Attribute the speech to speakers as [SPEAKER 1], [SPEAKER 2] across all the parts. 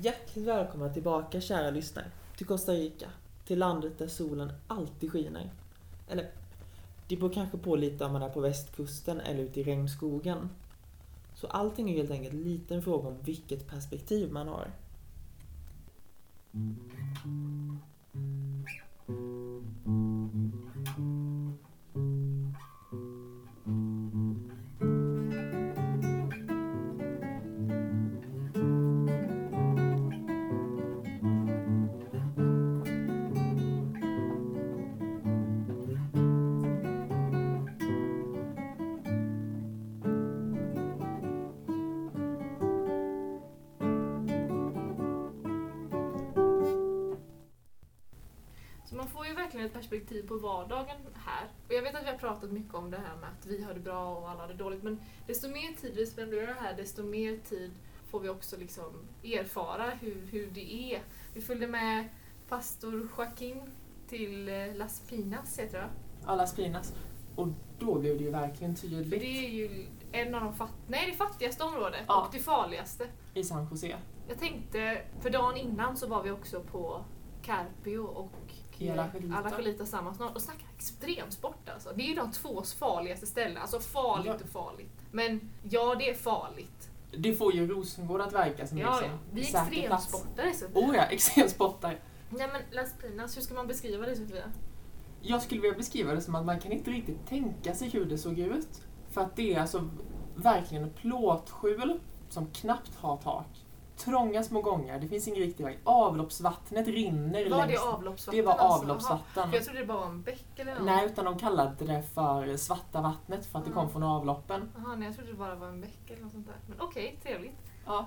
[SPEAKER 1] Hjärtligt välkomna tillbaka kära lyssnare till Costa Rica. Till landet där solen alltid skiner. Eller, det beror kanske på lite om man är på västkusten eller ute i regnskogen. Så allting är helt enkelt lite en fråga om vilket perspektiv man har.
[SPEAKER 2] Mm. Verkligen ett perspektiv på vardagen här. Och jag vet att vi har pratat mycket om det här med att vi har det bra och alla har det dåligt, men desto mer tid vi spenderar här, desto mer tid får vi också liksom erfara hur, hur det är. Vi följde med pastor Joaquin till eh, Las Pinas, heter det
[SPEAKER 1] Alla spinas. Och då blev det ju verkligen tydligt
[SPEAKER 2] det är ju en av de fatt... Nej, det fattigaste området
[SPEAKER 1] Ja.
[SPEAKER 2] och det farligaste.
[SPEAKER 1] i San Jose.
[SPEAKER 2] Jag tänkte, för dagen innan så var vi också på Carpio och
[SPEAKER 1] I Alajuelita.
[SPEAKER 2] Alajuelita samma snart och snacka extremsport alltså. Det är ju de två farligaste ställena. Alltså farligt
[SPEAKER 1] Ja.
[SPEAKER 2] och farligt. Men ja, det är farligt.
[SPEAKER 1] Det får ju Rosengård att verka som
[SPEAKER 2] Ja,
[SPEAKER 1] liksom.
[SPEAKER 2] Vi är extremsportare så.
[SPEAKER 1] Oh ja, extremsportare.
[SPEAKER 2] Nej men Las Pinas, hur ska man beskriva det Sofia?
[SPEAKER 1] Jag skulle vilja beskriva det som att man kan inte riktigt tänka sig hur det såg ut. För att det är alltså verkligen ett plåtskjul som knappt har tak. Trånga små gångar, det finns ingen riktig väg. Avloppsvattnet rinner
[SPEAKER 2] Var det
[SPEAKER 1] längs...
[SPEAKER 2] avloppsvatten?
[SPEAKER 1] Det var
[SPEAKER 2] alltså?
[SPEAKER 1] Avloppsvatten.
[SPEAKER 2] För jag trodde det bara var en bäck eller något.
[SPEAKER 1] Nej, utan de kallade det för svarta vattnet för att det
[SPEAKER 2] Ja.
[SPEAKER 1] kom från avloppen.
[SPEAKER 2] Jaha, nej jag trodde det bara var en bäck eller något sånt där. Men okej, trevligt.
[SPEAKER 1] Ja.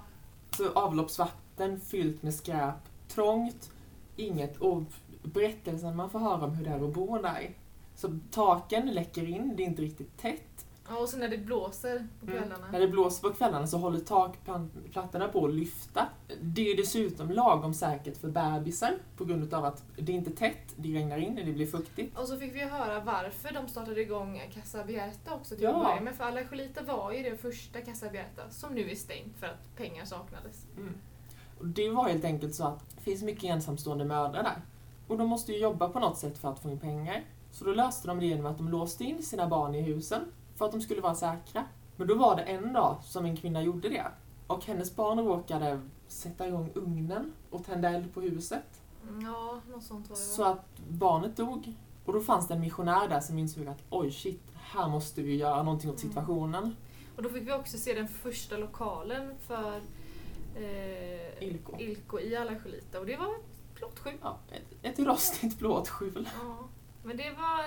[SPEAKER 1] Så avloppsvatten fyllt med skräp, trångt, inget och berättelsen man får höra om hur det är att bo där. Så taken läcker in, det är inte riktigt tätt.
[SPEAKER 2] Ja, och så när det blåser på kvällarna.
[SPEAKER 1] När det blåser på kvällarna så håller takplattorna på att lyfta. Det är dessutom lagom säkert för bebisar på grund av att det är inte tätt, det regnar in, det blir fuktigt.
[SPEAKER 2] Och så fick vi höra varför de startade igång Casa Abierta också till
[SPEAKER 1] Ja.
[SPEAKER 2] med. För Alajuelita var ju det första Casa Abierta som nu är stängt för att pengar saknades.
[SPEAKER 1] Mm. Och det var helt enkelt så att det finns mycket ensamstående mödrar där. Och de måste ju jobba på något sätt för att få in pengar. Så då löste de det genom att de låste in sina barn i husen för att de skulle vara säkra. Men då var det en dag som en kvinna gjorde det. Och hennes barn råkade sätta igång ugnen och tända eld på huset.
[SPEAKER 2] Mm, Ja, något sånt var det
[SPEAKER 1] Så att barnet dog. Och då fanns det en missionär där som insåg att oj shit, här måste vi göra någonting åt
[SPEAKER 2] Mm.
[SPEAKER 1] situationen.
[SPEAKER 2] Och då fick vi också se den första lokalen för eh,
[SPEAKER 1] Ilko.
[SPEAKER 2] Ilko i Alajuelita. Och det var ett plåtskjul.
[SPEAKER 1] Ja, ett, ett rostigt plåtskjul.
[SPEAKER 2] Ja. Men det var,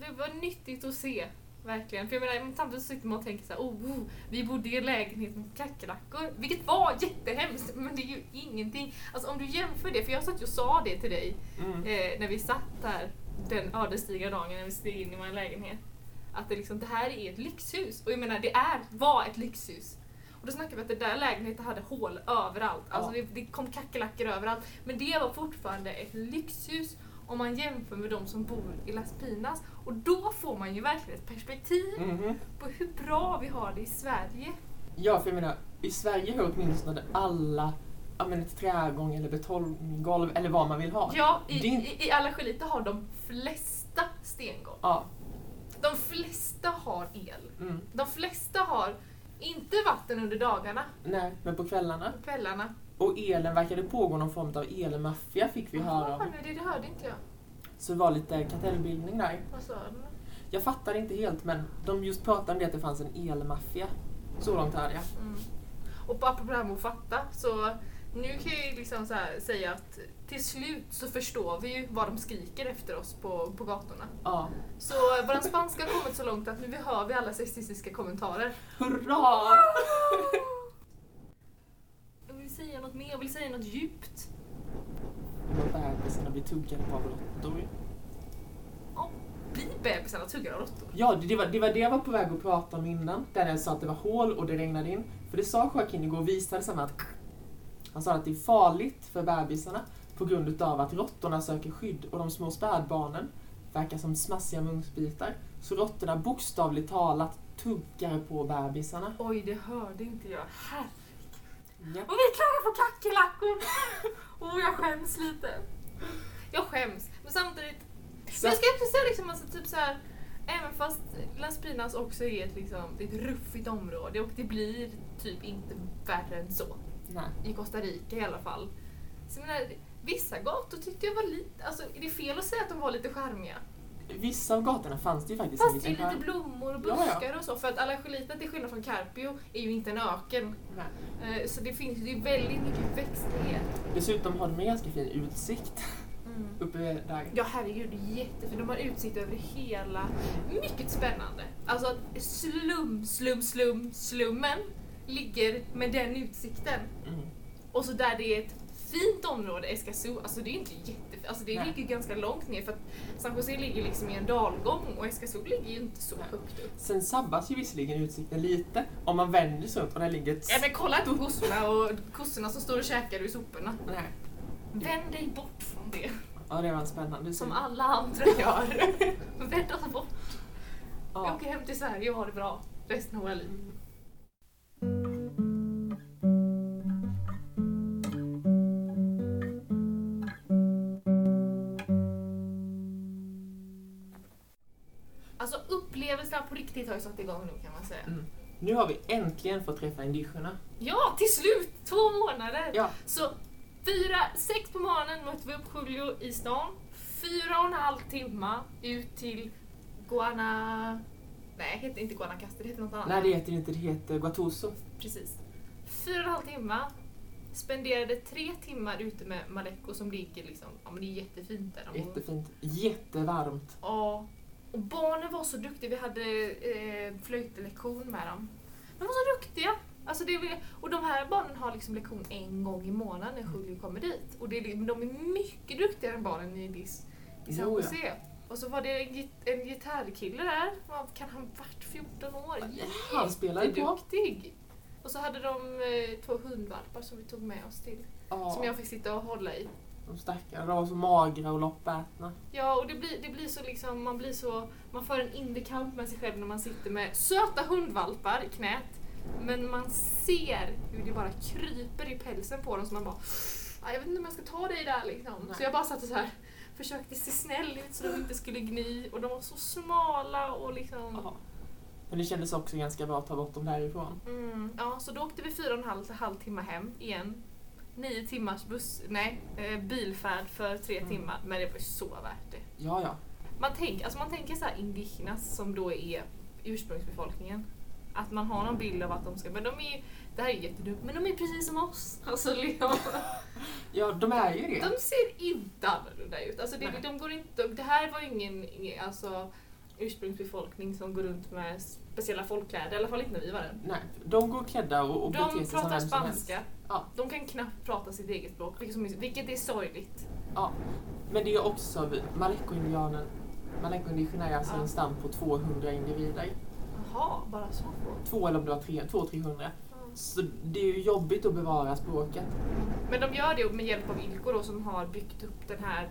[SPEAKER 2] det var nyttigt att se. Verkligen. För jag menar, samtidigt så sitter man och tänker så här, oh, oh, vi bodde i en lägenhet med kackerlackor. Vilket var jättehemskt, men det är ju ingenting. Alltså om du jämför det, för jag satt ju och sa det till dig
[SPEAKER 1] Mm.
[SPEAKER 2] eh, när vi satt där den ödesdigra dagen när vi steg in i vår lägenhet. Att det, liksom, det här är ett lyxhus. Och jag menar, det är, var ett lyxhus. Och då snackade vi att den där lägenheten hade hål överallt. Alltså
[SPEAKER 1] Ja.
[SPEAKER 2] det, det kom kackerlackor överallt. Men det var fortfarande ett lyxhus om man jämför med de som bor i Las Pinas. Och då får man ju verkligen ett perspektiv
[SPEAKER 1] Mhm.
[SPEAKER 2] på hur bra vi har det i Sverige.
[SPEAKER 1] Ja, för jag menar, i Sverige har åtminstone alla ja, men ett trägång eller betonggolv eller vad man vill ha.
[SPEAKER 2] Ja, i,
[SPEAKER 1] är
[SPEAKER 2] i, i Alajuelita har de flesta stengolv.
[SPEAKER 1] Ja.
[SPEAKER 2] De flesta har el.
[SPEAKER 1] Mm.
[SPEAKER 2] De flesta har inte vatten under dagarna,
[SPEAKER 1] Nej, men på kvällarna.
[SPEAKER 2] på kvällarna.
[SPEAKER 1] Och elen verkade pågå någon form av elmaffia fick vi höra om.
[SPEAKER 2] nej, det hörde inte jag.
[SPEAKER 1] Så det var lite kartellbildning där.
[SPEAKER 2] Vad sa du?
[SPEAKER 1] Jag fattar inte helt men de just pratade om det att det fanns en elmaffia. Så långt hörde jag.
[SPEAKER 2] Mm. Och på apropå det här med att fatta, så nu kan jag ju liksom så här säga att till slut så förstår vi ju vad de skriker efter oss på, på gatorna.
[SPEAKER 1] Ja.
[SPEAKER 2] Så vår spanska har kommit så långt att nu hör vi alla sexistiska kommentarer.
[SPEAKER 1] Hurra!
[SPEAKER 2] Något mer, jag vill säga något djupt.
[SPEAKER 1] Bebisarna blir tuggade på av råttor.
[SPEAKER 2] Blir bebisarna tuggade av råttor?
[SPEAKER 1] Ja, det var, det var det jag var på väg att prata om innan. Där jag sa att det var hål och det regnade in. För det sa Joaquin igår och visade med att han sa att det är farligt för bebisarna på grund utav att råttorna söker skydd och de små spädbarnen verkar som smassiga mungsbitar. Så råttorna bokstavligt talat tuggar på bebisarna.
[SPEAKER 2] Oj, det hörde inte jag. Här.
[SPEAKER 1] Ja.
[SPEAKER 2] Och vi klagar på kackerlackor! Och jag skäms lite. Jag skäms. Men samtidigt,
[SPEAKER 1] Så,
[SPEAKER 2] men jag ska också säga liksom alltså, typ så här, även fast Las Pinas också är ett, liksom, det är ett ruffigt område och det blir typ inte värre än så.
[SPEAKER 1] nej.
[SPEAKER 2] I Costa Rica i alla fall. Så jag menar, vissa gator tyckte jag var lite, alltså är det fel att säga att de var lite charmiga?
[SPEAKER 1] Vissa av gatorna fanns det ju faktiskt
[SPEAKER 2] Fast det är lite blommor och
[SPEAKER 1] Ja, ja.
[SPEAKER 2] buskar och så för att Alajuelita till skillnad från Carpio är ju inte en öken.
[SPEAKER 1] Nej.
[SPEAKER 2] Eh, Så det finns är väldigt mycket växtlighet.
[SPEAKER 1] Dessutom har de en ganska fin utsikt uppe där.
[SPEAKER 2] Ja herregud, jättefint. De har utsikt över hela... Mycket spännande. Alltså att slum, slum, slum, slummen ligger med den utsikten.
[SPEAKER 1] Mm.
[SPEAKER 2] Och så där det är ett fint område, Escazú, alltså det är inte jättefint. Alltså det
[SPEAKER 1] Nej.
[SPEAKER 2] ligger ganska långt ner för att San Jose ligger liksom i en dalgång och Escazú ligger ju inte så
[SPEAKER 1] Nej.
[SPEAKER 2] högt upp.
[SPEAKER 1] Sen sabbas ju visserligen utsikten lite om man vänder sig runt och där ligger ett...
[SPEAKER 2] Ja men kolla inte på kossorna och kossorna som står och käkar ur soporna.
[SPEAKER 1] Nej.
[SPEAKER 2] Vänd dig bort från det.
[SPEAKER 1] Ja, det var spännande
[SPEAKER 2] Som alla andra gör. Vänd oss bort.
[SPEAKER 1] Ja.
[SPEAKER 2] åker hem till Sverige och har det bra resten av våra liv. Riktigt har satt igång nu kan man säga.
[SPEAKER 1] Mm. Nu har vi äntligen fått träffa indígena.
[SPEAKER 2] Ja, till slut! Två månader!
[SPEAKER 1] Ja.
[SPEAKER 2] Så fyra, sex på morgonen mötte vi upp Julio i stan. Fyra och en halv timma ut till Guana... Nej, heter inte Guanacaste, det heter något annat.
[SPEAKER 1] Nej, det heter inte, det heter Guatuso.
[SPEAKER 2] Precis. Fyra och en halv timme. Spenderade tre timmar ute med Maleko som ligger liksom, ja men det är jättefint där. De.
[SPEAKER 1] Jättefint. Jättevarmt.
[SPEAKER 2] Ja. Och barnen var så duktiga, vi hade eh, flöjtlektion med dem. De var så duktiga! Alltså det är, och de här barnen har liksom lektion en gång i månaden när Julio kommer dit. Och det är, de är mycket duktigare än barnen i DIS i San
[SPEAKER 1] ja.
[SPEAKER 2] Jose. Och så var det en, git- en gitarrkille där, kan han varit 14 år?
[SPEAKER 1] Han spelar ju på.
[SPEAKER 2] Jätteduktig! Och så hade de eh, två hundvalpar som vi tog med oss till.
[SPEAKER 1] Ja,
[SPEAKER 2] Som jag fick sitta och hålla i.
[SPEAKER 1] de stackarna. De var så magra och loppätna.
[SPEAKER 2] Ja, och det blir, det blir så liksom, man blir så, man för en inre kamp med sig själv när man sitter med söta hundvalpar i knät. Men man ser hur det bara kryper i pälsen på dem så man bara, "Ah, jag vet inte om jag ska ta dig där liksom.
[SPEAKER 1] Nej.
[SPEAKER 2] Så jag bara satt och så här försökte se snäll ut så de inte skulle gny och de var så smala och liksom
[SPEAKER 1] Ja. Men det kändes också ganska bra att ta bort dem därifrån.
[SPEAKER 2] Mm, ja, så då åkte vi fyra och en halv, halvtimme hem igen. Nio timmars buss, nej, eh, bilfärd för tre
[SPEAKER 1] Mm.
[SPEAKER 2] timmar, men det var ju så värt det.
[SPEAKER 1] Ja, ja.
[SPEAKER 2] Man, tänk, alltså man tänker så här indigenas som då är ursprungsbefolkningen. Att man har någon bild av att de ska, men de är det här är jättedumt, men de är precis som oss. Alltså, liksom,
[SPEAKER 1] Ja, de är ju det.
[SPEAKER 2] de ser inte annorlunda ut. Alltså, det,
[SPEAKER 1] Nej.
[SPEAKER 2] de går inte, det här var ingen ingen, alltså, ursprungsbefolkning som går runt med speciella folkkläder, i alla fall inte när vi var där.
[SPEAKER 1] Nej, de går klädda och, och beter
[SPEAKER 2] De
[SPEAKER 1] sig som
[SPEAKER 2] pratar
[SPEAKER 1] som helst.
[SPEAKER 2] spanska.
[SPEAKER 1] Ja.
[SPEAKER 2] De kan knappt prata sitt eget språk, vilket, är, sorgligt.
[SPEAKER 1] Ja. Men det är också Maleko-indianen. Maleko-indigena är alltså
[SPEAKER 2] Ja.
[SPEAKER 1] en stam på 200 individer.
[SPEAKER 2] Jaha, bara så få.
[SPEAKER 1] Två eller om det var tre, 200-300. Så det är ju jobbigt att bevara språket.
[SPEAKER 2] Men de gör det med hjälp av Ilko då, som har byggt upp den här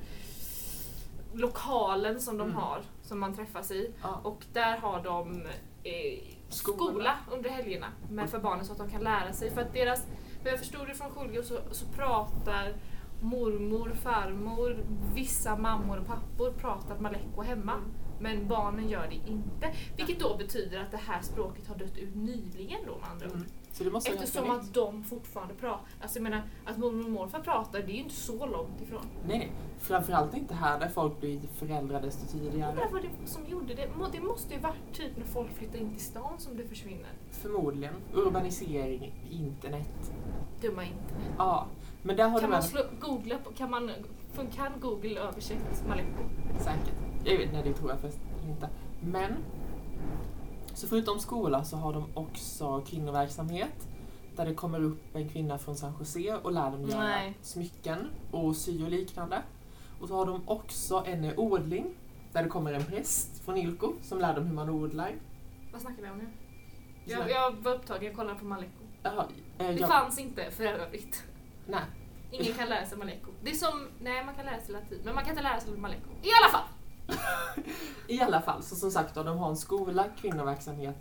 [SPEAKER 2] lokalen som de
[SPEAKER 1] Mm.
[SPEAKER 2] har, som man träffas i.
[SPEAKER 1] Ja.
[SPEAKER 2] Och där har de eh,
[SPEAKER 1] Skola.
[SPEAKER 2] skola under helgerna med för barnen så att de kan lära sig. För att deras, för jag förstod det från Julio så, så pratar mormor, farmor, vissa mammor och pappor pratar maleko hemma.
[SPEAKER 1] Mm.
[SPEAKER 2] Men barnen gör det inte. Vilket då betyder att det här språket har dött ut nyligen då med andra ord.
[SPEAKER 1] Mm. Det
[SPEAKER 2] Eftersom att de fortfarande pratar. Alltså jag menar, att mormor och morfar pratar, det är ju inte så långt ifrån.
[SPEAKER 1] Nej, nej. Framförallt inte här där folk blir föräldrar desto tidigare.
[SPEAKER 2] undrar vad det som gjorde det. Det måste ju varit typ när folk flyttar in till stan som det försvinner.
[SPEAKER 1] Förmodligen. Urbanisering, internet.
[SPEAKER 2] Dumma internet.
[SPEAKER 1] Ja. Men där har
[SPEAKER 2] Kan man slå, googla på, kan man, kan Google översätta Maleko?
[SPEAKER 1] säkert. Jag vet, nej det tror jag först inte. Men. Så förutom skola så har de också kvinnoverksamhet. Där det kommer upp en kvinna från San Jose och lär dem göra
[SPEAKER 2] Nej.
[SPEAKER 1] smycken och sy och liknande. Och så har de också en odling. Där det kommer en präst från Ilko som lär dem hur man odlar.
[SPEAKER 2] Vad snackar vi om nu? Jag, jag var upptagen, jag kollade på Maleko.
[SPEAKER 1] Jaha, eh,
[SPEAKER 2] Det
[SPEAKER 1] jag,
[SPEAKER 2] fanns inte för övrigt.
[SPEAKER 1] nej.
[SPEAKER 2] Ingen kan lära sig Maleko. Det är som, nej man kan lära sig latin, men man kan inte lära sig Maleko. I alla fall!
[SPEAKER 1] I alla fall, så som sagt då, de har en skola, kvinnoverksamhet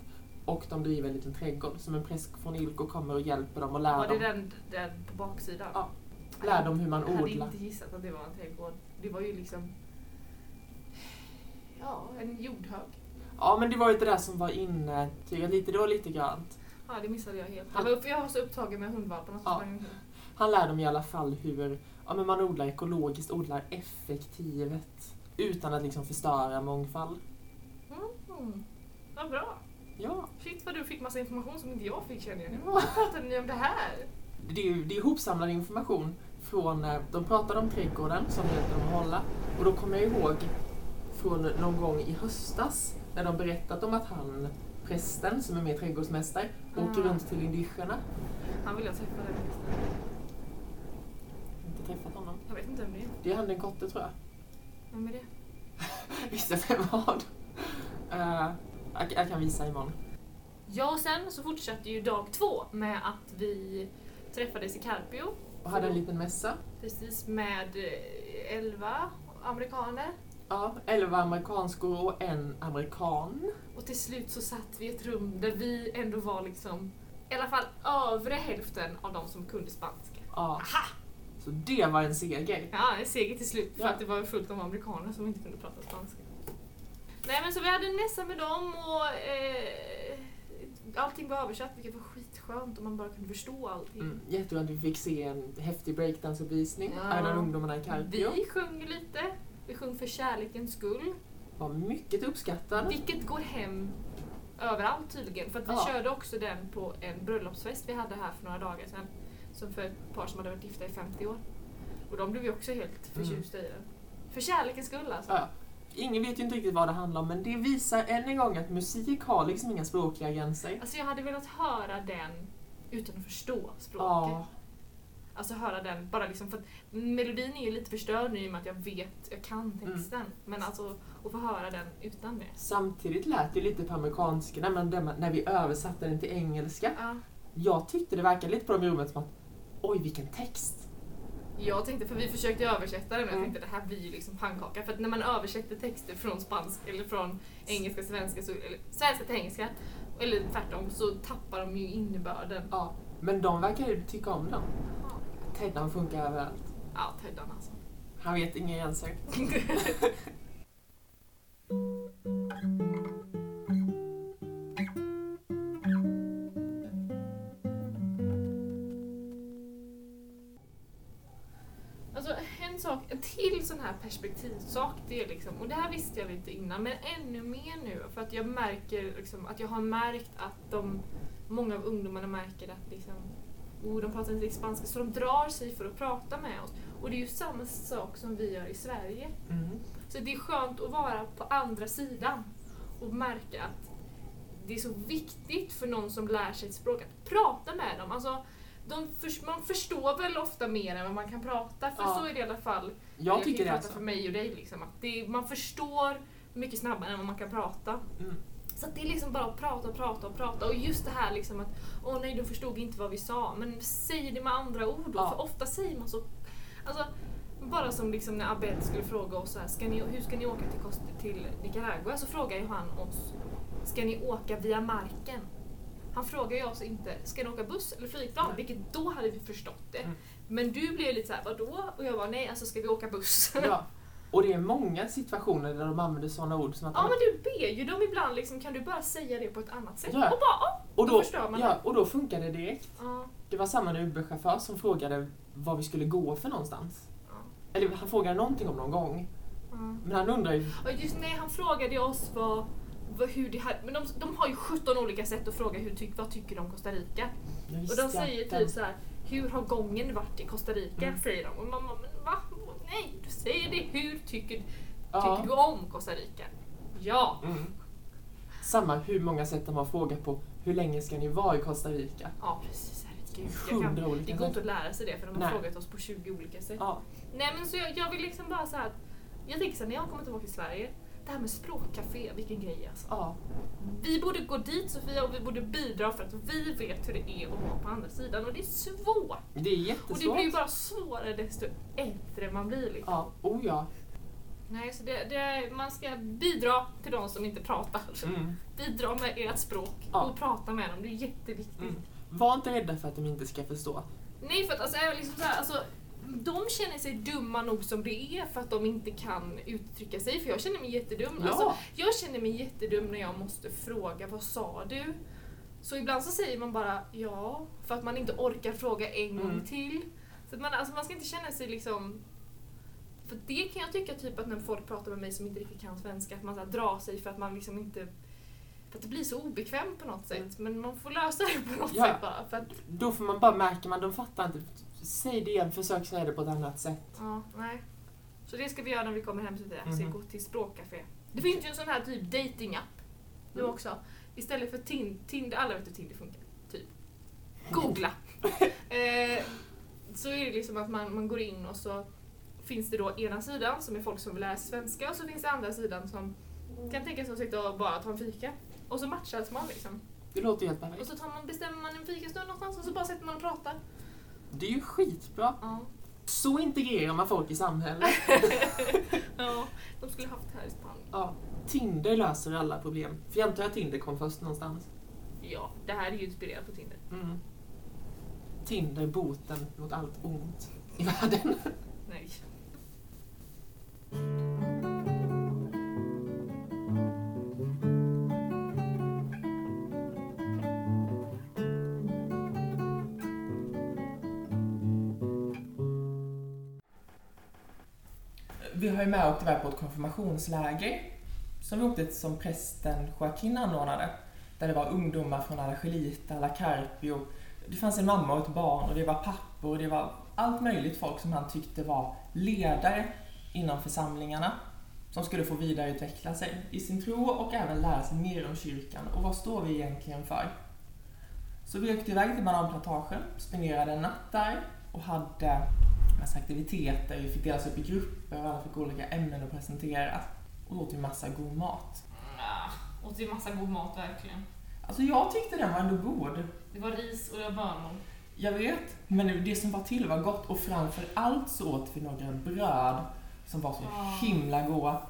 [SPEAKER 1] och de driver en liten trädgård. Som en präst från Ilko kommer och hjälper dem och lär
[SPEAKER 2] Var det
[SPEAKER 1] dem,
[SPEAKER 2] den, den på baksidan?
[SPEAKER 1] Ja, lär dem hur man
[SPEAKER 2] Jag hade
[SPEAKER 1] odlar.
[SPEAKER 2] inte gissat att det var en trädgård. Det var ju liksom... Ja, en jordhög.
[SPEAKER 1] Ja men det var ju det där som var inne, lite, det var lite grant.
[SPEAKER 2] Ja, det missade jag helt.
[SPEAKER 1] Han-
[SPEAKER 2] för jag var så upptagen med hundvalparna
[SPEAKER 1] Ja. Han lär dem i alla fall hur ja, men man odlar ekologiskt, odlar effektivt utan att liksom förstöra mångfald.
[SPEAKER 2] Mm. Vad bra.
[SPEAKER 1] Ja,
[SPEAKER 2] Shit vad du fick massa information som inte jag fick känner jag. Vad pratade ni om det här?
[SPEAKER 1] det är ju det är ihopsamlad information från, eh, de pratade om trädgården som hjälpte dem att hålla och då kommer jag ihåg från någon gång i höstas när de berättat om att han, prästen som är med trädgårdsmästare, åker
[SPEAKER 2] Ah.
[SPEAKER 1] runt till indierna.
[SPEAKER 2] Han ville jag träffa den nästan.
[SPEAKER 1] Inte träffat honom.
[SPEAKER 2] Jag vet inte vem det är.
[SPEAKER 1] Det är han den korte tror jag.
[SPEAKER 2] Vem är det?
[SPEAKER 1] Visste vem vad. Uh, jag, jag kan visa imorgon.
[SPEAKER 2] Ja, och sen så fortsatte ju dag två med att vi träffades i Carpio.
[SPEAKER 1] Och hade en liten mässa.
[SPEAKER 2] Precis med eh, elva amerikaner.
[SPEAKER 1] Ja, elva amerikanskor och en amerikan.
[SPEAKER 2] Och till slut så satt vi i ett rum där vi ändå var liksom i alla fall övre hälften av de som kunde spanska.
[SPEAKER 1] Ja,
[SPEAKER 2] Aha!
[SPEAKER 1] Så det var en seger.
[SPEAKER 2] Ja, en seger till slut för
[SPEAKER 1] Ja.
[SPEAKER 2] att det var fullt av amerikaner som inte kunde prata spanska. Nej men så vi hade en mässa med dem och eh, allting var översatt vilket var skitskönt och man bara kunde förstå allting.
[SPEAKER 1] Mm, jättebra vi fick se en häftig breakdanceuppvisning.
[SPEAKER 2] Ja.
[SPEAKER 1] Av ungdomarna i Carpio.
[SPEAKER 2] Vi sjöng lite. Vi sjöng för kärlekens skull.
[SPEAKER 1] Var mycket uppskattad.
[SPEAKER 2] Vilket går hem överallt tydligen. För att vi
[SPEAKER 1] Ja.
[SPEAKER 2] körde också den på en bröllopsfest vi hade här för några dagar sedan. Som för ett par som hade varit gifta i 50 år. Och de blev ju också helt förtjusta i den. För kärlekens skull alltså.
[SPEAKER 1] Ja. Ingen vet ju inte riktigt vad det handlar om men det visar än en gång att musik har liksom inga språkliga gränser.
[SPEAKER 2] Alltså jag hade velat höra den utan att förstå språket.
[SPEAKER 1] Ja,
[SPEAKER 2] Alltså höra den bara liksom för att melodin är ju lite förstörd nu i och med att jag vet, jag kan texten. Men alltså att få höra den utan det.
[SPEAKER 1] samtidigt lät det lite på amerikanska när, man, när vi översatte den till engelska.
[SPEAKER 2] Ja.
[SPEAKER 1] Jag tyckte det verkade lite på dem i rummet som att oj vilken text.
[SPEAKER 2] Jag tänkte, för vi försökte översätta den och jag
[SPEAKER 1] Mm.
[SPEAKER 2] tänkte det här blir ju liksom pannkaka. För att när man översätter texter från spanska eller från engelska till svenska, så, eller svenska till engelska, eller tvärtom, så tappar de ju innebörden.
[SPEAKER 1] Ja, men de verkar ju tycka om den.
[SPEAKER 2] Ja,
[SPEAKER 1] Teddan funkar överallt.
[SPEAKER 2] ja Teddan alltså.
[SPEAKER 1] Han vet inga gränser.
[SPEAKER 2] sak, en till sån här perspektivsak, det är liksom, och det här visste jag lite innan, men ännu mer nu för att jag märker liksom, att jag har märkt att de, många av ungdomarna märker att liksom, oh, de pratar inte riktigt spanska, så de drar sig för att prata med oss. Och det är ju samma sak som vi gör i Sverige.
[SPEAKER 1] Mm.
[SPEAKER 2] Så det är skönt att vara på andra sidan och märka att det är så viktigt för någon som lär sig ett språk att prata med dem. Alltså, de förs- man förstår väl ofta mer än vad man kan prata, för
[SPEAKER 1] Ja.
[SPEAKER 2] så är det i alla fall.
[SPEAKER 1] Jag tycker
[SPEAKER 2] kan
[SPEAKER 1] det alltså.
[SPEAKER 2] för mig och dig. Liksom, att det, man förstår mycket snabbare än vad man kan prata.
[SPEAKER 1] Mm.
[SPEAKER 2] Så det är liksom bara att prata och prata och prata. Och just det här liksom att åh nej, de förstod inte vad vi sa. Men säg det med andra ord då,
[SPEAKER 1] Ja.
[SPEAKER 2] för ofta säger man så. Alltså, bara som liksom när Abed skulle fråga oss så här, ska ni, hur ska ni åka till, till Nicaragua? Så frågar ju han oss, ska ni åka via marken? Han frågar ju oss inte, ska ni åka buss eller flygplan?
[SPEAKER 1] Nej.
[SPEAKER 2] Vilket då hade vi förstått det.
[SPEAKER 1] Mm.
[SPEAKER 2] Men du blev lite så här, vadå? Och jag var nej, alltså ska vi åka buss?
[SPEAKER 1] Ja. Och det är många situationer där de använder sådana ord som att
[SPEAKER 2] Ja men du ber ju dem ibland liksom, kan du bara säga det på ett annat sätt?
[SPEAKER 1] Ja.
[SPEAKER 2] Och bara, "Ja."
[SPEAKER 1] och
[SPEAKER 2] då
[SPEAKER 1] då,
[SPEAKER 2] förstör man
[SPEAKER 1] ja, och då funkar det direkt.
[SPEAKER 2] ja.
[SPEAKER 1] Det var samma Uber-chaufför som frågade var vi skulle gå för någonstans.
[SPEAKER 2] ja.
[SPEAKER 1] Eller han frågade någonting om någon gång. Men han undrar ju...
[SPEAKER 2] Och just nej, han frågade oss vad hur det här, men de, de har ju 17 olika sätt att fråga hur vad tycker de om Costa Rica?
[SPEAKER 1] "Jag
[SPEAKER 2] Och de säger typ så här, hur har gången varit i Costa Rica?
[SPEAKER 1] Mm.
[SPEAKER 2] Säger de. Och bara, men va? Nej, du säger det, hur tycker,
[SPEAKER 1] Ja.
[SPEAKER 2] tycker du om Costa Rica? Ja!
[SPEAKER 1] Mm. Samma hur många sätt de har frågat på hur länge ska ni vara i Costa Rica?
[SPEAKER 2] Ja precis, herregud. Jag kan, det går inte att lära sig det för de har
[SPEAKER 1] Nej.
[SPEAKER 2] frågat oss på 20 olika sätt.
[SPEAKER 1] Ja,
[SPEAKER 2] Nej men så jag, jag vill liksom bara så här. Jag tänker så här, när jag kommer tillbaka till Sverige, det här med språkcafé, vilken grej alltså.
[SPEAKER 1] ja,
[SPEAKER 2] Vi borde gå dit Sofia och vi borde bidra för att vi vet hur det är att vara på andra sidan och det är svårt.
[SPEAKER 1] det är
[SPEAKER 2] Och det
[SPEAKER 1] jättesvårt.
[SPEAKER 2] blir ju bara svårare desto äldre man blir liksom.
[SPEAKER 1] Ja, oh ja.
[SPEAKER 2] Nej, så det, det, man ska bidra till de som inte pratar.
[SPEAKER 1] Mm.
[SPEAKER 2] Bidra med ert språk
[SPEAKER 1] Ja.
[SPEAKER 2] och prata med dem, det är jätteviktigt.
[SPEAKER 1] Mm. Var inte rädda för att de inte ska förstå.
[SPEAKER 2] Nej, för att alltså, liksom så här, alltså, de känner sig dumma nog som det är för att de inte kan uttrycka sig. För jag känner mig jättedum.
[SPEAKER 1] Ja.
[SPEAKER 2] Alltså, jag känner mig jättedum när jag måste fråga vad sa du? Så ibland så säger man bara ja, för att man inte orkar fråga en gång
[SPEAKER 1] Mm.
[SPEAKER 2] till. Så att man, alltså, man ska inte känna sig liksom... För det kan jag tycka typ att när folk pratar med mig som inte riktigt kan svenska, att man så drar sig för att man liksom inte... För att det blir så obekvämt på något sätt. Men man får lösa det på något
[SPEAKER 1] Ja.
[SPEAKER 2] sätt bara. För att,
[SPEAKER 1] Då får man bara märka man de fattar inte. Säg det igen, försök säga det på ett annat sätt.
[SPEAKER 2] Ja, nej. Så det ska vi göra när vi kommer hem till det. Ska
[SPEAKER 1] Mhm.
[SPEAKER 2] gå till språkcafé. Det finns ju en sån här typ dating-app nu
[SPEAKER 1] Mm.
[SPEAKER 2] också. Istället för tin- Tinder, alla vet hur Tinder funkar. Typ. Googla. eh, så är det liksom att man, man går in och så finns det då ena sidan som är folk som vill lära sig svenska och så finns det andra sidan som kan tänka sig att sitta och bara ta en fika. Och så matchas man liksom.
[SPEAKER 1] Det låter helt
[SPEAKER 2] Och
[SPEAKER 1] perfekt.
[SPEAKER 2] så tar man, bestämmer man en fikastund någonstans och så bara sätter man och pratar.
[SPEAKER 1] Det är ju skitbra.
[SPEAKER 2] Ja.
[SPEAKER 1] Så integrerar man folk i samhället.
[SPEAKER 2] ja, de skulle haft det här i Spanien.
[SPEAKER 1] Ja. Tinder löser alla problem. För jag antar att Tinder kom först någonstans.
[SPEAKER 2] Ja, det här är ju inspirerat på Tinder.
[SPEAKER 1] Mm. Tinder boten mot allt ont i världen.
[SPEAKER 2] Nej.
[SPEAKER 1] Vi har ju med åkt iväg på ett konfirmationsläger som vi åkte till som prästen Joaquin anordnade. Där det var ungdomar från alla Gelita, alla Carpio. Det fanns en mamma och ett barn och det var pappor och det var allt möjligt folk som han tyckte var ledare inom församlingarna som skulle få vidareutveckla sig i sin tro och även lära sig mer om kyrkan och vad står vi egentligen för. Så vi åkte iväg till Bananplantagen, spenderade en natt där och hade massa aktiviteter, vi fick delas upp i grupper och alla fick olika ämnen att presentera. Och åt vi massa god mat.
[SPEAKER 2] Ja, åt ju massa god mat verkligen.
[SPEAKER 1] Alltså jag tyckte den var ändå god.
[SPEAKER 2] Det var ris och det var bönor.
[SPEAKER 1] Jag vet, men det som var till var gott och framför allt så åt vi några bröd som var så
[SPEAKER 2] Ja.
[SPEAKER 1] himla goda.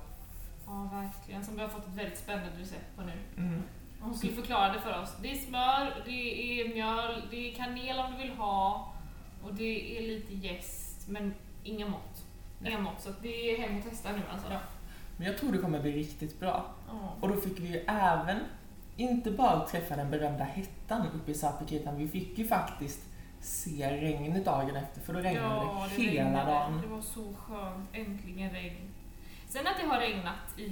[SPEAKER 2] Ja, verkligen. Som vi har fått ett väldigt spännande recept på nu.
[SPEAKER 1] Mm.
[SPEAKER 2] Hon skulle förklara det för oss. Det är smör, det är mjöl, det är kanel om du vill ha och det är lite jäst, men inga mått. Inga mått, så det är hem och testa nu alltså.
[SPEAKER 1] Ja. Men jag tror det kommer bli riktigt bra.
[SPEAKER 2] Ja.
[SPEAKER 1] Och då fick vi ju även inte bara träffa den berömda hettan uppe i Sapeke utan vi fick ju faktiskt se regnet dagen efter för då regnade
[SPEAKER 2] Ja,
[SPEAKER 1] det hela
[SPEAKER 2] regnade.
[SPEAKER 1] dagen.
[SPEAKER 2] Det var så skönt. Äntligen regn. Sen att det har regnat i,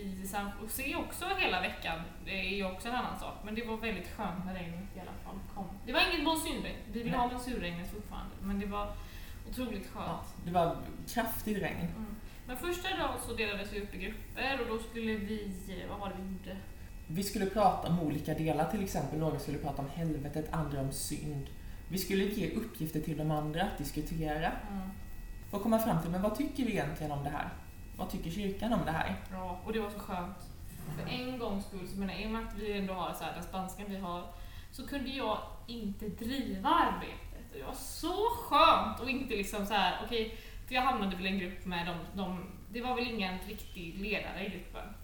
[SPEAKER 2] i San Jose också hela veckan, det är ju också en annan sak. Men det var väldigt skönt när regnet i alla fall kom. Det var inget monsunregn. Vi vill
[SPEAKER 1] Nej.
[SPEAKER 2] ha monsunregnet fortfarande. Men det var otroligt skönt.
[SPEAKER 1] Ja, det var kraftigt regn.
[SPEAKER 2] Mm. Men första dagen så delades vi upp i grupper och då skulle vi, eh, vad var det vi gjorde?
[SPEAKER 1] Vi skulle prata om olika delar, till exempel några skulle prata om helvetet, andra om synd. Vi skulle ge uppgifter till de andra att diskutera
[SPEAKER 2] Mm.
[SPEAKER 1] att komma fram till, men vad tycker vi egentligen om det här? Vad tycker kyrkan om det här?
[SPEAKER 2] Ja, och det var så skönt. För en gångs skull, så menar, i och med att vi ändå har så här, den spanskan vi har, så kunde jag inte driva arbetet. Och det var så skönt och inte liksom så här, okej, för jag hamnade väl i en grupp med de, de, det var väl ingen riktig ledare i gruppen.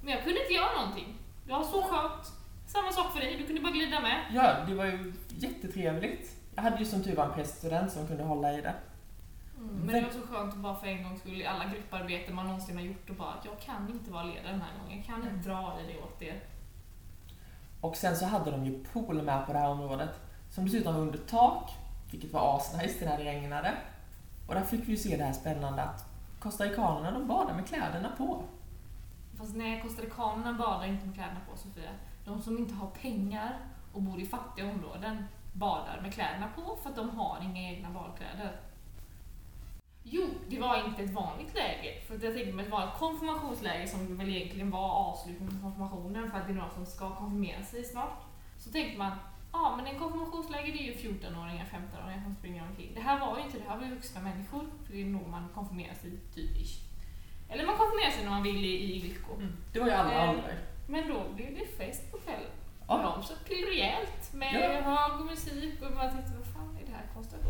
[SPEAKER 2] Men jag kunde inte göra någonting. Det var så skönt. Samma sak för dig, du kunde bara glida med.
[SPEAKER 1] Ja, det var ju jättetrevligt. Jag hade ju som tur var en präststudent som kunde hålla i det.
[SPEAKER 2] Mm, men det var så skönt att bara för en gångs skull i alla grupparbeten man någonsin har gjort och bara att jag kan inte vara ledare den här gången. Jag kan inte dra i det åt er.
[SPEAKER 1] Och sen så hade de ju pool med på det här området som dessutom var under tak, vilket var asnice när det regnade. Och där fick vi ju se det här spännande att costaricanerna de badar med kläderna på.
[SPEAKER 2] Fast nej, costaricanerna badar inte med kläderna på Sofia. De som inte har pengar och bor i fattiga områden badar med kläderna på för att de har inga egna badkläder. Jo, det var inte ett vanligt läger. För jag tänkte mig att det var ett konfirmationsläger som väl egentligen var avslutningen på konfirmationen för att det är några som ska konfirmera sig snart. Så tänkte man, ja men en konfirmationsläger det är ju 14-åringar, 15-åringar som springer omkring. Det här var ju inte det, här var ju vuxna människor. För det är nog man konfirmerar sig typ ish. Eller man konfirmerar sig när man vill i, i Ilko.
[SPEAKER 1] Det var ju alla
[SPEAKER 2] Eh,
[SPEAKER 1] åldrar.
[SPEAKER 2] Men då blev det fest på kvällen.
[SPEAKER 1] Ja.
[SPEAKER 2] De söp till rejält med
[SPEAKER 1] Ja.
[SPEAKER 2] hög och musik och man tänkte, vad fan är det här konstigt?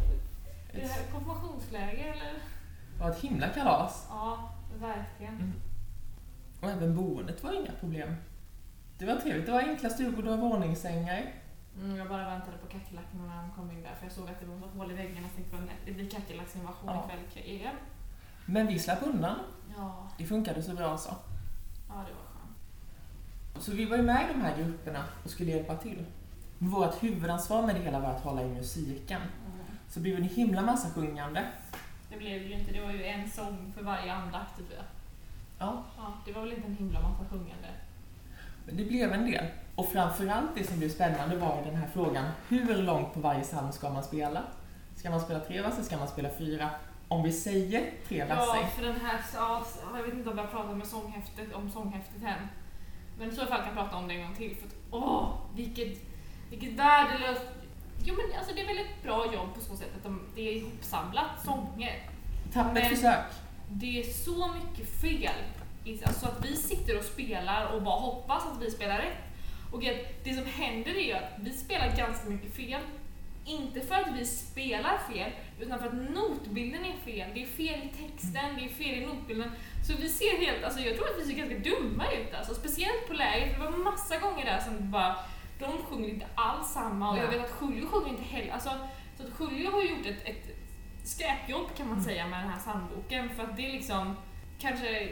[SPEAKER 2] Är det här konfirmationsläger eller?
[SPEAKER 1] Det var ett himla kalas.
[SPEAKER 2] Ja, Verkligen.
[SPEAKER 1] Mm. Och även boendet var inga problem. Det var trevligt. Det var enkla stugor, det var våningssängar.
[SPEAKER 2] Mm, jag bara väntade på kackerlackorna när de kom in där för jag såg att det var hål i väggarna och tänkte att det blir kackerlacksinvasion
[SPEAKER 1] Ja.
[SPEAKER 2] ikväll igen.
[SPEAKER 1] Men vi slapp undan.
[SPEAKER 2] Ja,
[SPEAKER 1] Det funkade så bra så.
[SPEAKER 2] ja det var skönt.
[SPEAKER 1] Så vi var ju med i de här grupperna och skulle hjälpa till. Vårt huvudansvar med det hela var att hålla i musiken. Så det blev en himla massa sjungande.
[SPEAKER 2] Det blev ju inte, det var ju en sång för varje andakt typ.
[SPEAKER 1] Ja,
[SPEAKER 2] Ja, det var väl inte en himla massa sjungande.
[SPEAKER 1] men det blev en del. Och framförallt det som blev spännande var den här frågan, hur långt på varje psalm ska man spela? Ska man spela tre verser? Ska man spela fyra? Om vi säger tre
[SPEAKER 2] Ja,
[SPEAKER 1] verser,
[SPEAKER 2] för den här, ja, jag vet inte om jag pratat med sånghäftet, om sånghäftet än. Men i så fall kan jag prata om det en gång till. För att, åh, vilket, vilket värdelöst... Jo men alltså det är väl ett bra jobb på så sätt att de, det är ihopsamlat sånger.
[SPEAKER 1] tappert försök.
[SPEAKER 2] Det är så mycket fel. Alltså att vi sitter och spelar och bara hoppas att vi spelar rätt. Och det som händer är ju att vi spelar ganska mycket fel. Inte för att vi spelar fel, utan för att notbilden är fel. Det är fel i texten, det är fel i notbilden. Så vi ser helt, alltså jag tror att vi ser ganska dumma ut alltså. Speciellt på läger, för det var massa gånger där som bara, de sjunger inte alls samma och jag vet att Julio sjunger inte heller. Alltså, så att Julio har gjort ett, ett skräpjobb kan man
[SPEAKER 1] Mm.
[SPEAKER 2] säga med den här psalmboken för att det är liksom kanske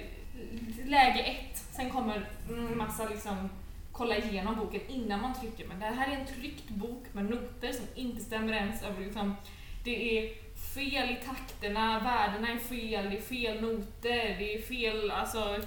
[SPEAKER 2] läge ett, sen kommer massa liksom kolla igenom boken innan man trycker. Men det här är en tryckt bok med noter som inte stämmer ens över liksom, det är fel i takterna, värdena är fel, det är fel noter, det är fel alltså,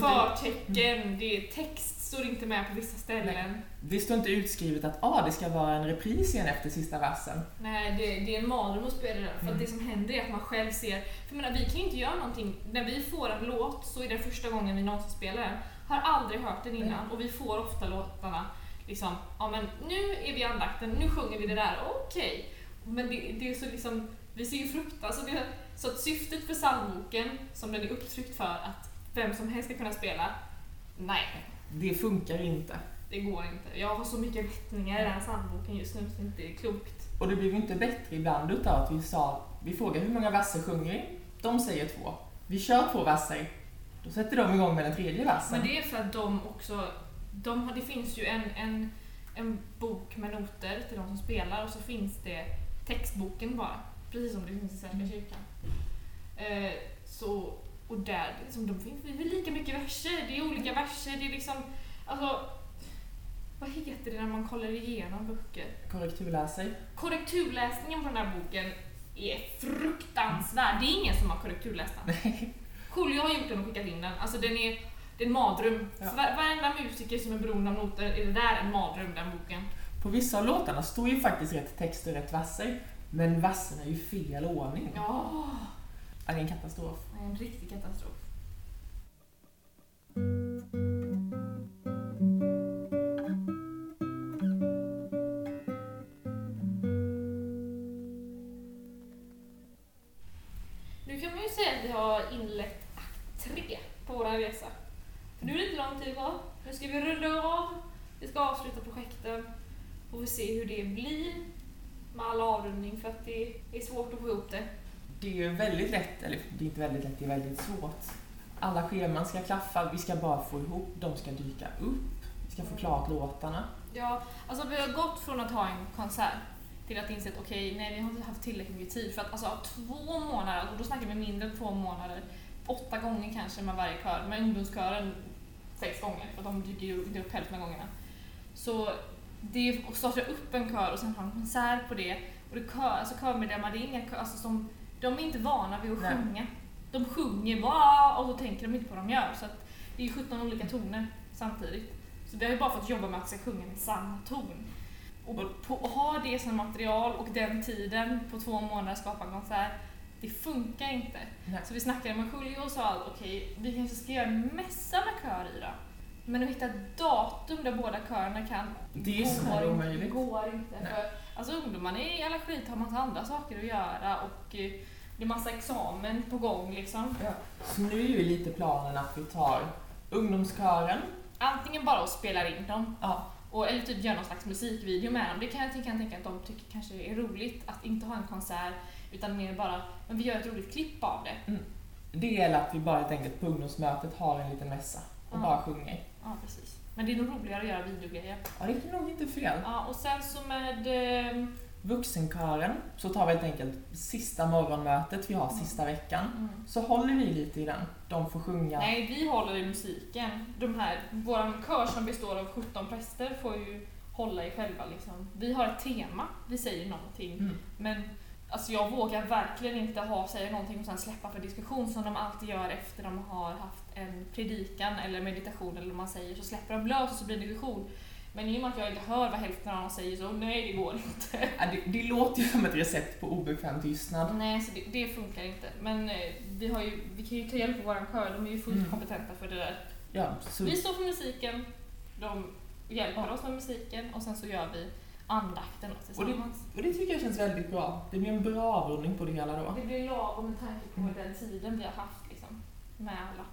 [SPEAKER 2] förtecken, det är text står inte med på vissa ställen.
[SPEAKER 1] det står inte utskrivet att ah, det ska vara en repris igen efter sista versen.
[SPEAKER 2] Nej, det, det är en mardröm att spela det där. För
[SPEAKER 1] Mm.
[SPEAKER 2] det som händer är att man själv ser... För jag menar, vi kan ju inte göra någonting. När vi får en låt så är det första gången vi någonsin spelar den. Har aldrig hört den innan och vi får ofta låtarna liksom, ja men nu är vi i andakten, nu sjunger vi det där, okej. Men det, det är så liksom, vi ser ju frukt, alltså det, så att syftet för psalmboken, som den är upptryckt för att vem som helst ska kunna spela, nej,
[SPEAKER 1] Det funkar inte.
[SPEAKER 2] det går inte. Jag har så mycket rättningar i den psalmboken just nu så det inte är klokt.
[SPEAKER 1] Och det blev ju inte bättre ibland utav att vi sa, vi frågar hur många verser sjunger vi? De säger två. Vi kör två verser. Då sätter de igång med den tredje versen.
[SPEAKER 2] Men det är för att de också, de, det finns ju en, en, en bok med noter till de som spelar och så finns det textboken bara. Precis som det finns i Svenska
[SPEAKER 1] Mm.
[SPEAKER 2] kyrkan. Eh, så, och där, liksom, de finns det är lika mycket verser, det är olika verser, det är liksom, alltså, vad heter det när man kollar igenom böcker?
[SPEAKER 1] Korrekturläsare.
[SPEAKER 2] Korrekturläsningen på den här boken är fruktansvärd. Det är ingen som har korrekturläst den. Julio har gjort den och skickat in den. Alltså den är, det är en mardröm.
[SPEAKER 1] Ja.
[SPEAKER 2] Varenda musiker som är beroende av noter är det där en mardröm, den boken.
[SPEAKER 1] På vissa av låtarna står ju faktiskt rätt text och rätt verser. Men verserna är ju fel ordning.
[SPEAKER 2] Ja,
[SPEAKER 1] Ja, Det är en katastrof.
[SPEAKER 2] det är en riktig katastrof. Vår resa. För nu är det inte lång tid kvar. Nu ska vi runda av, vi ska avsluta projekten och vi se hur det blir med all avrundning för att det är svårt att få ihop det.
[SPEAKER 1] Det är ju väldigt lätt, eller det är inte väldigt lätt, det är väldigt svårt. Alla scheman ska klaffa, vi ska bara få ihop, de ska dyka upp, vi ska få klart låtarna.
[SPEAKER 2] Ja, alltså vi har gått från att ha en konsert till att inse att okej, nej vi har inte haft tillräckligt mycket tid för att alltså två månader, och då snackar vi mindre än två månader, åtta gånger kanske med varje kör, med ungdomskören sex gånger för de dyker ju upp hälften av gångerna. Så det är att starta upp en kör och sen ha en konsert på det, och det kör, alltså körmedlemmar, det är inga alltså som, de är inte vana vid att
[SPEAKER 1] Nej.
[SPEAKER 2] sjunga. De sjunger bara och så tänker de inte på vad de gör. Så att det är 17 olika toner samtidigt. Så vi har ju bara fått jobba med att ska sjunga med samma ton. Och på, ha det som material och den tiden på två månader skapa en konsert, det funkar inte.
[SPEAKER 1] Nej.
[SPEAKER 2] Så vi snackade med Julio och sa att okej, vi kanske ska göra en mässa med kör i då. Men att hitta ett datum där båda körerna kan
[SPEAKER 1] Det är här
[SPEAKER 2] inte.
[SPEAKER 1] omöjligt.
[SPEAKER 2] går inte.
[SPEAKER 1] Nej.
[SPEAKER 2] För, alltså ungdomarna i alla skit har massa andra saker att göra och eh, det är massa examen på gång liksom.
[SPEAKER 1] Ja. Så nu är ju lite planen att vi tar ungdomskören,
[SPEAKER 2] Antingen bara och spelar in dem
[SPEAKER 1] ja,
[SPEAKER 2] Och, eller typ göra någon slags musikvideo med dem. Det kan jag tänka, tänka att de tycker kanske är roligt att inte ha en konsert utan mer bara, men vi gör ett roligt klipp av det.
[SPEAKER 1] Mm. Det gäller att vi bara helt enkelt på ungdomsmötet har en liten mässa och
[SPEAKER 2] Ja.
[SPEAKER 1] bara sjunger.
[SPEAKER 2] Ja, precis. Men det är nog roligare att göra videogrejer.
[SPEAKER 1] Ja, det är nog inte fel.
[SPEAKER 2] Ja, och sen så med...
[SPEAKER 1] Vuxenkören så tar vi helt enkelt sista morgonmötet vi har
[SPEAKER 2] Mm.
[SPEAKER 1] sista veckan.
[SPEAKER 2] mm.
[SPEAKER 1] Så håller vi lite i den. De får sjunga.
[SPEAKER 2] Nej, vi håller i musiken. De här, vår kör som består av 17 präster får ju hålla i själva liksom. Vi har ett tema, vi säger någonting.
[SPEAKER 1] Mm.
[SPEAKER 2] Men alltså jag vågar verkligen inte ha, säga någonting och sen släppa för diskussion som de alltid gör efter de har haft en predikan eller meditation eller vad man säger. Så släpper de lös och så blir det diskussion. Men i och med att jag inte hör vad hälften av dem säger så nej, det går inte.
[SPEAKER 1] Ja, det, det låter ju som ett recept på obekväm tystnad.
[SPEAKER 2] Nej, så det, det funkar inte. Men eh, vi, har ju, vi kan ju ta hjälp av vår kör, de är ju fullt
[SPEAKER 1] Mm.
[SPEAKER 2] kompetenta för det där.
[SPEAKER 1] Ja, så,
[SPEAKER 2] Vi står för musiken, de hjälper oss med musiken och sen så gör vi andakten tillsammans.
[SPEAKER 1] och det tycker jag känns väldigt bra. Det blir en bra avrundning på det hela då.
[SPEAKER 2] Det blir lagom med tanke på
[SPEAKER 1] Mm.
[SPEAKER 2] den tiden vi har haft liksom, med alla.